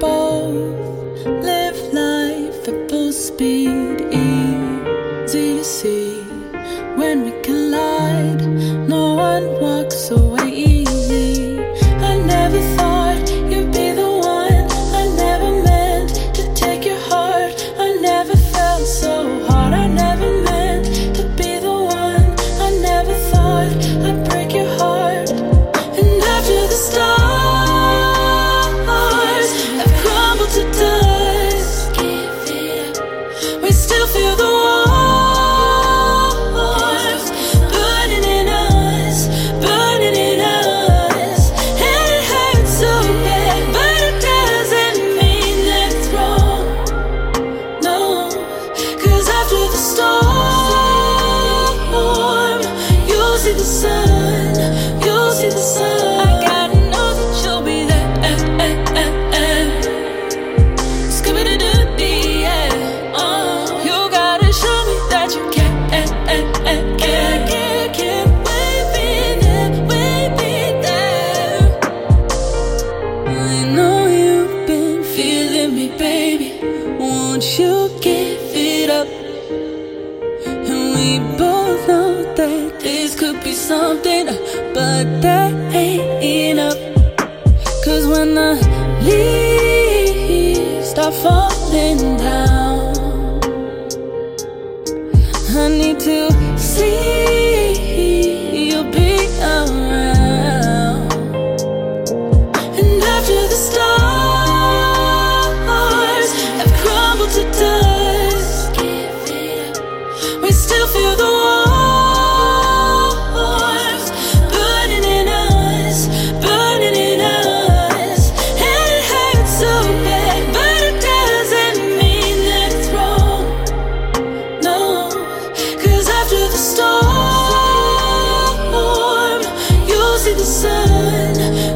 both live life at full speed, easy to see. Storm, you'll see the sun, you'll see the sun. I gotta know that you'll be there. Scooby-Doo-doo-dee, yeah. Uh, you gotta show me that you can. Eh, eh, eh, can, can, can, we be there, we be there. I know you've been feeling me, baby. Won't you we both know that this could be something, but that ain't enough. Cause when the leaves start falling down, I need to see you'll be around. And after the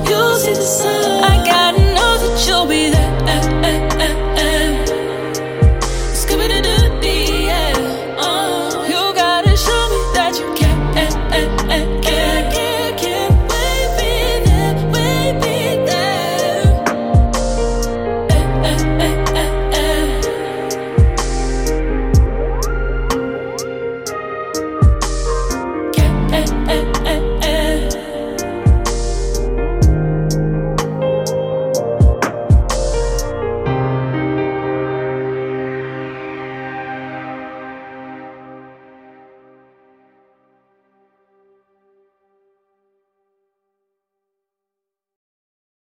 you'll see the sun,